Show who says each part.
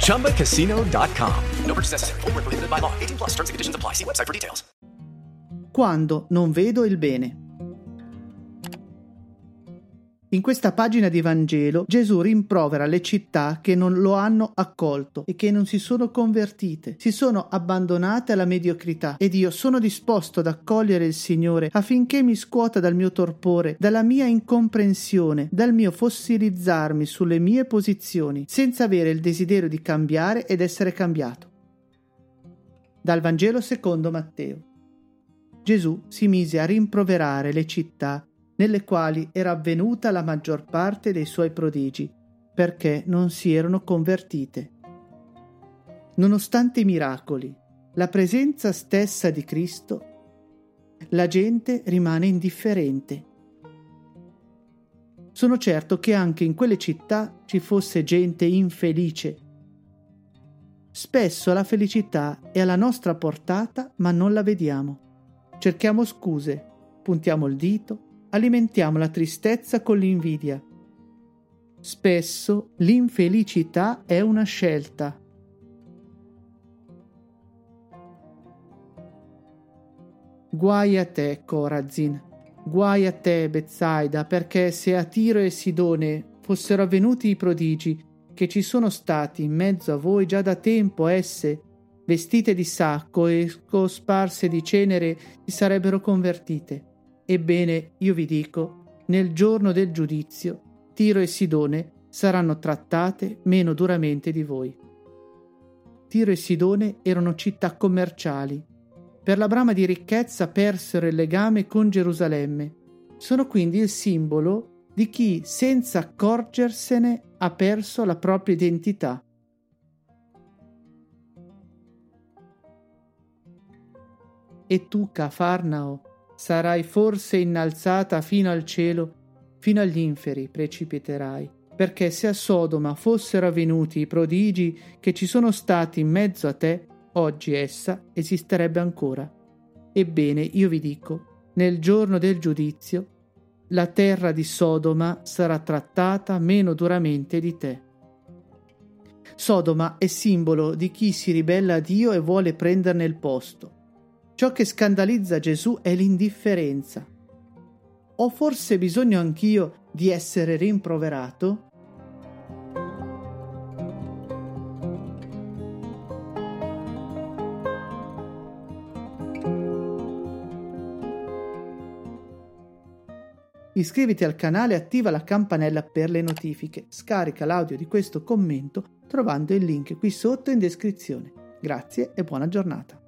Speaker 1: ChumbaCasino.com.
Speaker 2: No purchase necessary. Prohibited by law. 18 plus terms and conditions apply. See website for details.
Speaker 3: Quando non vedo il bene. In questa pagina di Vangelo Gesù rimprovera le città che non lo hanno accolto e che non si sono convertite, si sono abbandonate alla mediocrità ed io sono disposto ad accogliere il Signore affinché mi scuota dal mio torpore, dalla mia incomprensione, dal mio fossilizzarmi sulle mie posizioni, senza avere il desiderio di cambiare ed essere cambiato. Dal Vangelo secondo Matteo. Gesù si mise a rimproverare le città nelle quali era avvenuta la maggior parte dei suoi prodigi, perché non si erano convertite. Nonostante i miracoli, la presenza stessa di Cristo, la gente rimane indifferente. Sono certo che anche in quelle città ci fosse gente infelice. Spesso la felicità è alla nostra portata, ma non la vediamo. Cerchiamo scuse, puntiamo il dito, alimentiamo la tristezza con l'invidia. Spesso l'infelicità è una scelta. Guai a te, Corazin, guai a te, Bezzaida, perché se a Tiro e Sidone fossero avvenuti i prodigi che ci sono stati in mezzo a voi già da tempo esse, vestite di sacco e cosparse di cenere, si sarebbero convertite. Ebbene, io vi dico, nel giorno del giudizio, Tiro e Sidone saranno trattate meno duramente di voi. Tiro e Sidone erano città commerciali. Per la brama di ricchezza persero il legame con Gerusalemme. Sono quindi il simbolo di chi, senza accorgersene, ha perso la propria identità. E tu, Cafarnao, sarai forse innalzata fino al cielo, fino agli inferi precipiterai, perché se a Sodoma fossero avvenuti i prodigi che ci sono stati in mezzo a te, oggi essa esisterebbe ancora. Ebbene, io vi dico, nel giorno del giudizio, la terra di Sodoma sarà trattata meno duramente di te. Sodoma è simbolo di chi si ribella a Dio e vuole prenderne il posto. Ciò che scandalizza Gesù è l'indifferenza. Ho forse bisogno anch'io di essere rimproverato? Iscriviti al canale e attiva la campanella per le notifiche. Scarica l'audio di questo commento trovando il link qui sotto in descrizione. Grazie e buona giornata.